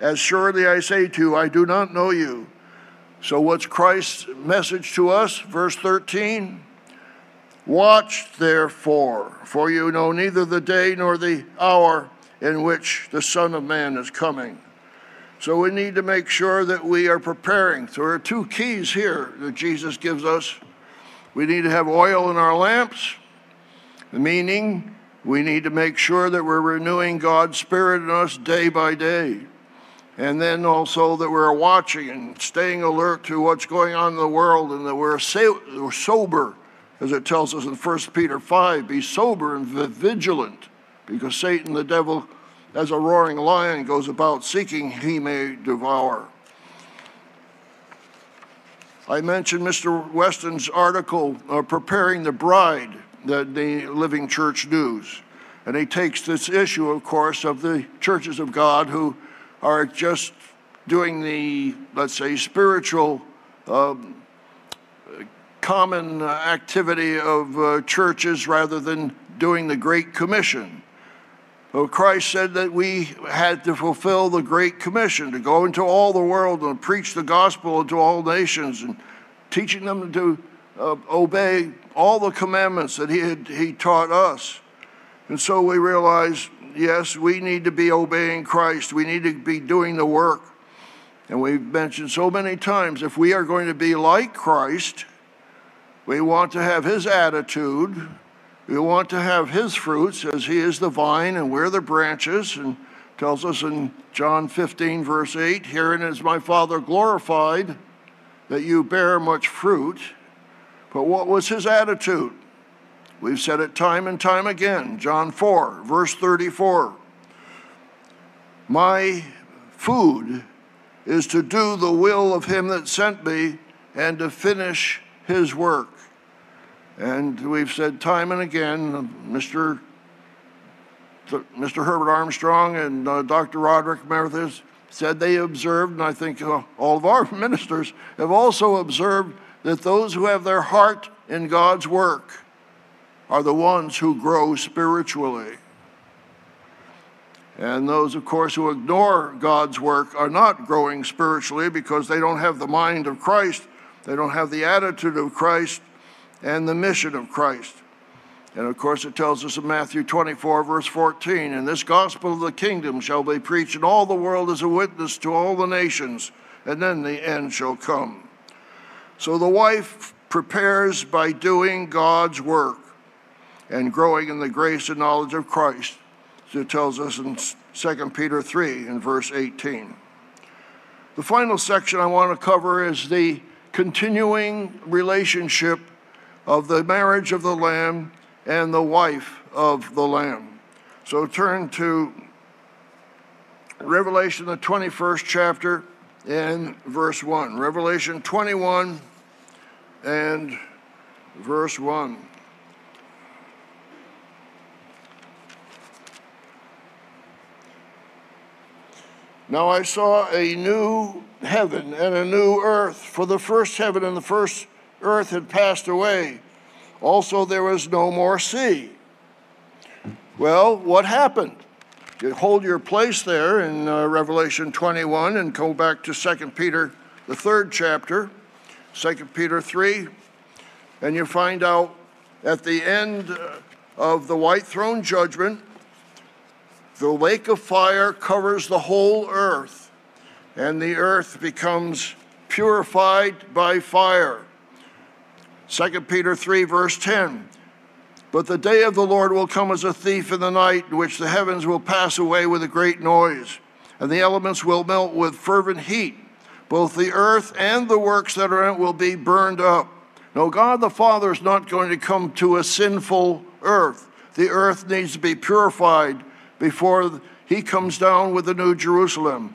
as surely I say to you, I do not know you. So, what's Christ's message to us? Verse 13 Watch therefore, for you know neither the day nor the hour in which the Son of Man is coming. So, we need to make sure that we are preparing. So, there are two keys here that Jesus gives us. We need to have oil in our lamps, meaning we need to make sure that we're renewing God's Spirit in us day by day and then also that we're watching and staying alert to what's going on in the world and that we're, sober, as it tells us in 1 Peter 5 be sober and vigilant, because Satan, the devil, as a roaring lion, goes about seeking he may devour. I mentioned Mr. Weston's article, uh, Preparing the Bride, that the Living Church News. And he takes this issue, of course, of the churches of God who are just doing the, let's say, spiritual um, common activity of uh, churches rather than doing the Great Commission. Well, Christ said that we had to fulfill the Great Commission to go into all the world and preach the gospel to all nations and teaching them to uh, obey all the commandments that he, had, he taught us. And so we realize yes, we need to be obeying Christ. We need to be doing the work. And we've mentioned so many times if we are going to be like Christ, we want to have his attitude. We want to have his fruits as he is the vine and we're the branches. And tells us in John 15, verse 8, Herein is my Father glorified, that you bear much fruit. But what was his attitude? We've said it time and time again. John 4, verse 34. My food is to do the will of him that sent me and to finish his work. And we've said time and again, Mr. Mr. Herbert Armstrong and uh, Dr. Roderick Meredith said they observed, and I think uh, all of our <laughs> ministers have also observed, that those who have their heart in God's work are the ones who grow spiritually. And those, of course, who ignore God's work are not growing spiritually because they don't have the mind of Christ, they don't have the attitude of Christ and the mission of Christ. And of course, it tells us in Matthew 24, verse 14, and this gospel of the kingdom shall be preached in all the world as a witness to all the nations, and then the end shall come. So the wife prepares by doing God's work and growing in the grace and knowledge of Christ, it tells us in 2 Peter 3 in verse 18. The final section I want to cover is the continuing relationship of the marriage of the Lamb and the wife of the Lamb. So turn to Revelation, the 21st chapter, and verse 1. Revelation 21 and verse 1. Now I saw a new heaven and a new earth, for the first heaven and the first earth had passed away. Also, there was no more sea. Well, what happened? You hold your place there in uh, Revelation 21 and go back to 2 Peter, the third chapter, 2 Peter 3, and you find out at the end uh, of the white throne judgment, the lake of fire covers the whole earth, and the earth becomes purified by fire. 2 Peter 3, verse 10. But the day of the Lord will come as a thief in the night, in which the heavens will pass away with a great noise, and the elements will melt with fervent heat. Both the earth and the works that are in it will be burned up. No, God the Father is not going to come to a sinful earth. The earth needs to be purified before he comes down with the new Jerusalem.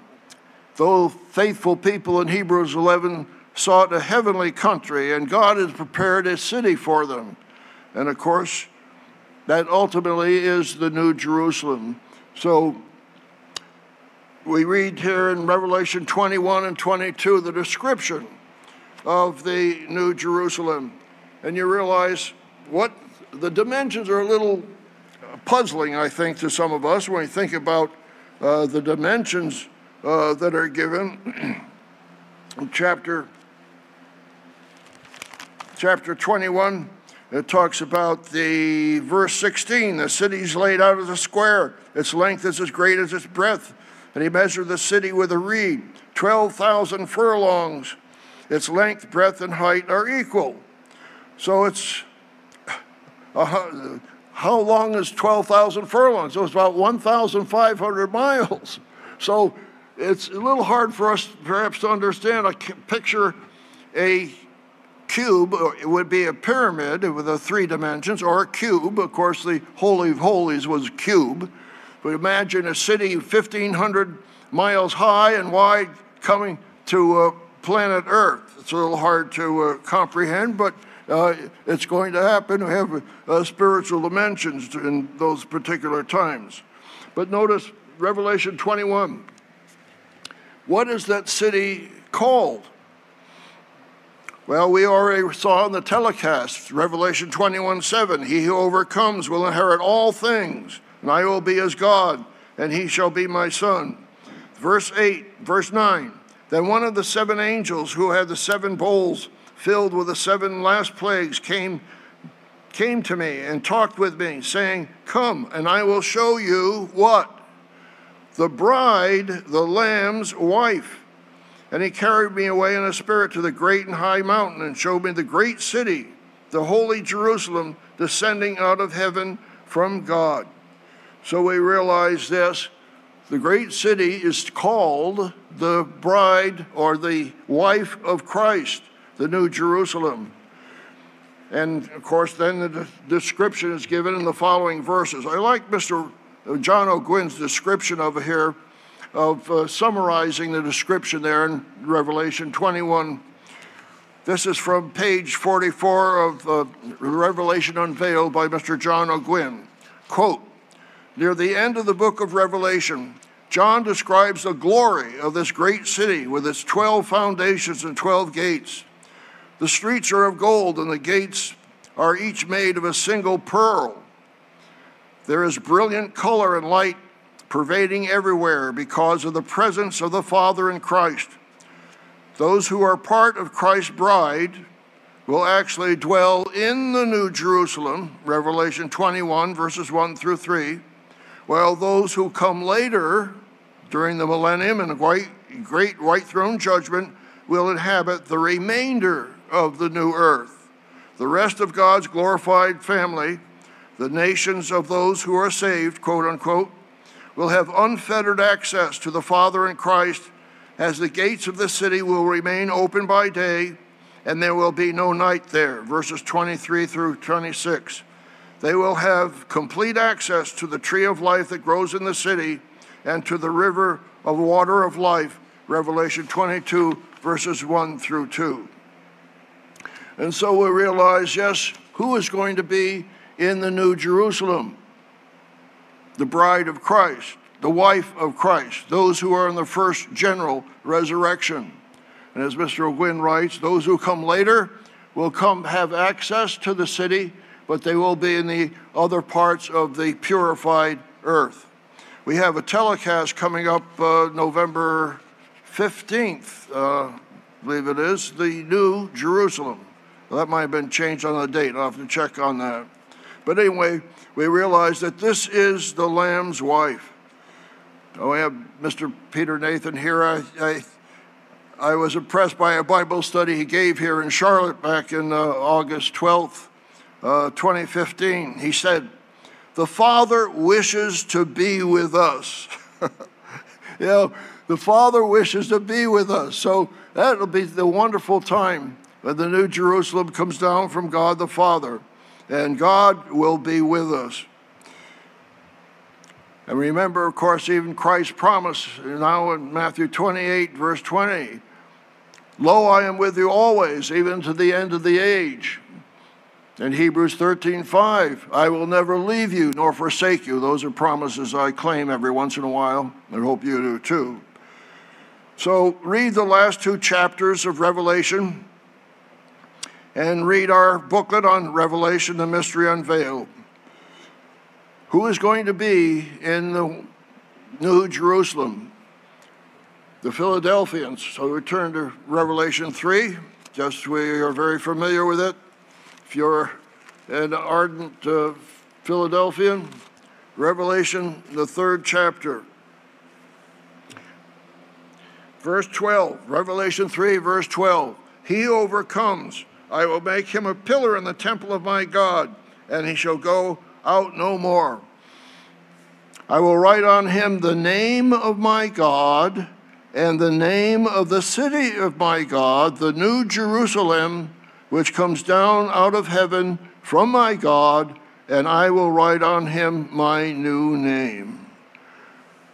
though faithful people in Hebrews 11 sought a heavenly country, and God has prepared a city for them. And of course, that ultimately is the New Jerusalem. So we read here in Revelation 21 and 22 the description of the New Jerusalem. And you realize what the dimensions are a little puzzling, I think, to some of us when we think about uh, the dimensions uh, that are given. <clears throat> Chapter chapter 21 it talks about the verse 16 the city's laid out as a square. Its length is as great as its breadth. And he measured the city with a reed 12,000 furlongs. Its length breadth and height are equal. So it's uh, how long is 12,000 furlongs? It was about 1,500 miles. So it's a little hard for us perhaps to understand. I picture a cube, it would be a pyramid with the three dimensions, or a cube. Of course, the Holy of Holies was a cube. But imagine a city 1,500 miles high and wide coming to uh, planet Earth. It's a little hard to uh, comprehend, but uh, it's going to happen. We have uh, spiritual dimensions in those particular times. But notice Revelation 21. What is that city called? Well, we already saw in the telecast, Revelation 21 7. He who overcomes will inherit all things, and I will be his God, and he shall be my son. Verse 8, verse 9. Then one of the seven angels who had the seven bowls filled with the seven last plagues, came, came to me and talked with me, saying, Come, and I will show you what? The bride, the Lamb's wife. And he carried me away in a spirit to the great and high mountain and showed me the great city, the holy Jerusalem, descending out of heaven from God. So we realize this the great city is called the bride or the wife of Christ the New Jerusalem. And of course, then the description is given in the following verses. I like Mr. John Ogwyn's description of here, of uh, summarizing the description there in Revelation 21. This is from page 44 of uh, Revelation Unveiled by Mr. John Ogwyn. Quote Near the end of the book of Revelation, John describes the glory of this great city with its 12 foundations and 12 gates. The streets are of gold, and the gates are each made of a single pearl. There is brilliant color and light pervading everywhere because of the presence of the Father in Christ. those who are part of Christ's bride will actually dwell in the New Jerusalem, Revelation 21, verses 1 through 3, while those who come later during the millennium and the white, great white throne judgment will inhabit the remainder of the new earth. The rest of God's glorified family, the nations of those who are saved, quote unquote, will have unfettered access to the Father in Christ as the gates of the city will remain open by day and there will be no night there. Verses 23 through 26. They will have complete access to the tree of life that grows in the city and to the river of water of life. Revelation 22, verses 1 through 2. And so we realize yes, who is going to be in the New Jerusalem? The bride of Christ, the wife of Christ, those who are in the first general resurrection. And as Mr. Ogwyn writes, those who come later will come have access to the city, but they will be in the other parts of the purified earth. We have a telecast coming up uh, November 15th, uh, I believe it is, the New Jerusalem. Well, that might have been changed on the date. I'll have to check on that. But anyway, we realize that this is the Lamb's wife. Oh, we have Mr. Peter Nathan here. I, I I was impressed by a Bible study he gave here in Charlotte back in uh, August 12th, uh, 2015. He said, The Father wishes to be with us. <laughs> you know, the Father wishes to be with us. So that'll be the wonderful time when the New Jerusalem comes down from God the Father, and God will be with us. And remember, of course, even Christ's promise now in Matthew 28, verse 20 Lo, I am with you always, even to the end of the age. In Hebrews 13:5, I will never leave you nor forsake you. Those are promises I claim every once in a while. and hope you do too. So read the last two chapters of Revelation and read our booklet on Revelation, the Mystery Unveiled. Who is going to be in the New Jerusalem? the Philadelphians. So we turn to Revelation 3. Just we are very familiar with it. If you're an ardent uh, Philadelphian, Revelation, the third chapter. Verse 12, Revelation 3, verse 12. He overcomes. I will make him a pillar in the temple of my God, and he shall go out no more. I will write on him the name of my God and the name of the city of my God, the new Jerusalem, which comes down out of heaven from my God, and I will write on him my new name.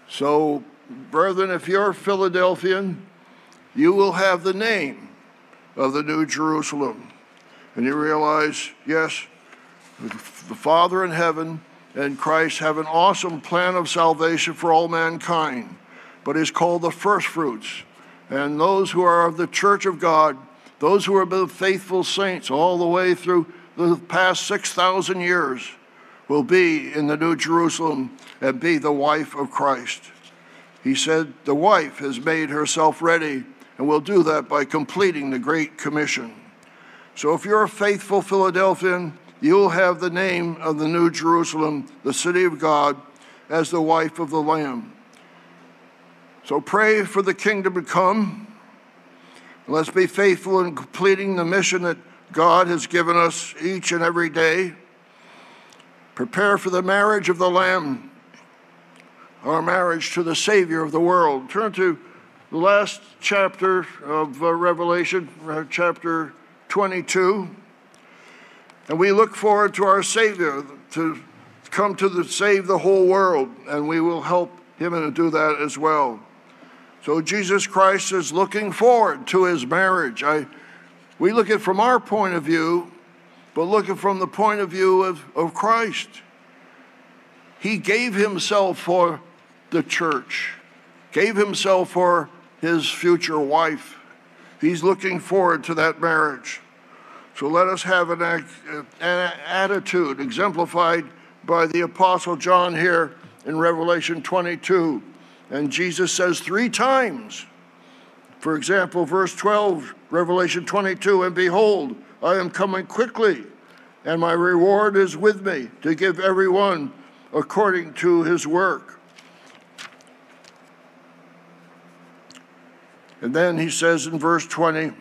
So, brethren, if you're Philadelphian, you will have the name of the new Jerusalem. And you realize, yes, the Father in heaven and Christ have an awesome plan of salvation for all mankind but is called the first fruits. And those who are of the church of God, those who are the faithful saints all the way through the past 6,000 years, will be in the New Jerusalem and be the wife of Christ. He said, The wife has made herself ready and we'll do that by completing the Great Commission. So if you're a faithful Philadelphian, you'll have the name of the New Jerusalem, the city of God, as the wife of the Lamb. So pray for the kingdom to come. Let's be faithful in completing the mission that God has given us each and every day. Prepare for the marriage of the Lamb, our marriage to the Savior of the world. Turn to the last chapter of uh, Revelation, uh, chapter 22. And we look forward to our Savior to come to the, save the whole world, and we will help him to do that as well. So Jesus Christ is looking forward to his marriage. I, we look at from our point of view, but look at from the point of view of, of Christ. He gave himself for the church, gave himself for his future wife. He's looking forward to that marriage. So let us have an, an attitude exemplified by the Apostle John here in Revelation 22. And Jesus says three times, For example, verse 12, Revelation 22, and behold, I am coming quickly, and my reward is with me to give everyone according to his work. And then he says in verse 20,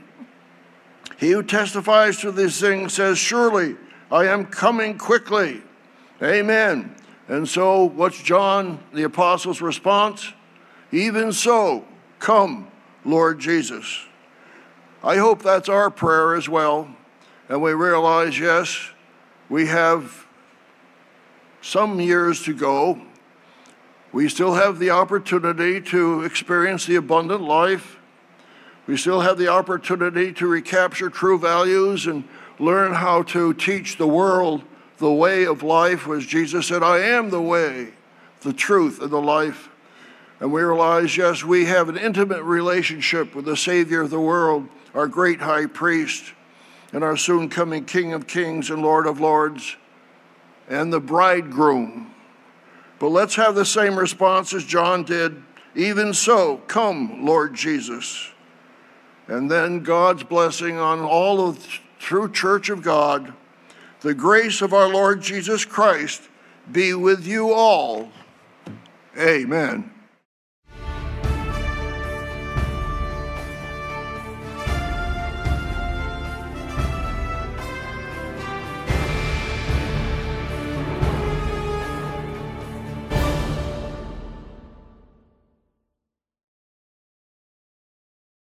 He who testifies to these things says, Surely I am coming quickly. Amen. And so, what's John the Apostle's response? Even so, come, Lord Jesus. I hope that's our prayer as well. And we realize, yes, we have some years to go. We still have the opportunity to experience the abundant life. We still have the opportunity to recapture true values and learn how to teach the world the way of life, as Jesus said, I am the way, the truth, and the life. And we realize, yes, we have an intimate relationship with the Savior of the world, our great high priest, and our soon coming King of kings and Lord of lords, and the bridegroom. But let's have the same response as John did. Even so, come, Lord Jesus. And then God's blessing on all of the true church of God. The grace of our Lord Jesus Christ be with you all. Amen.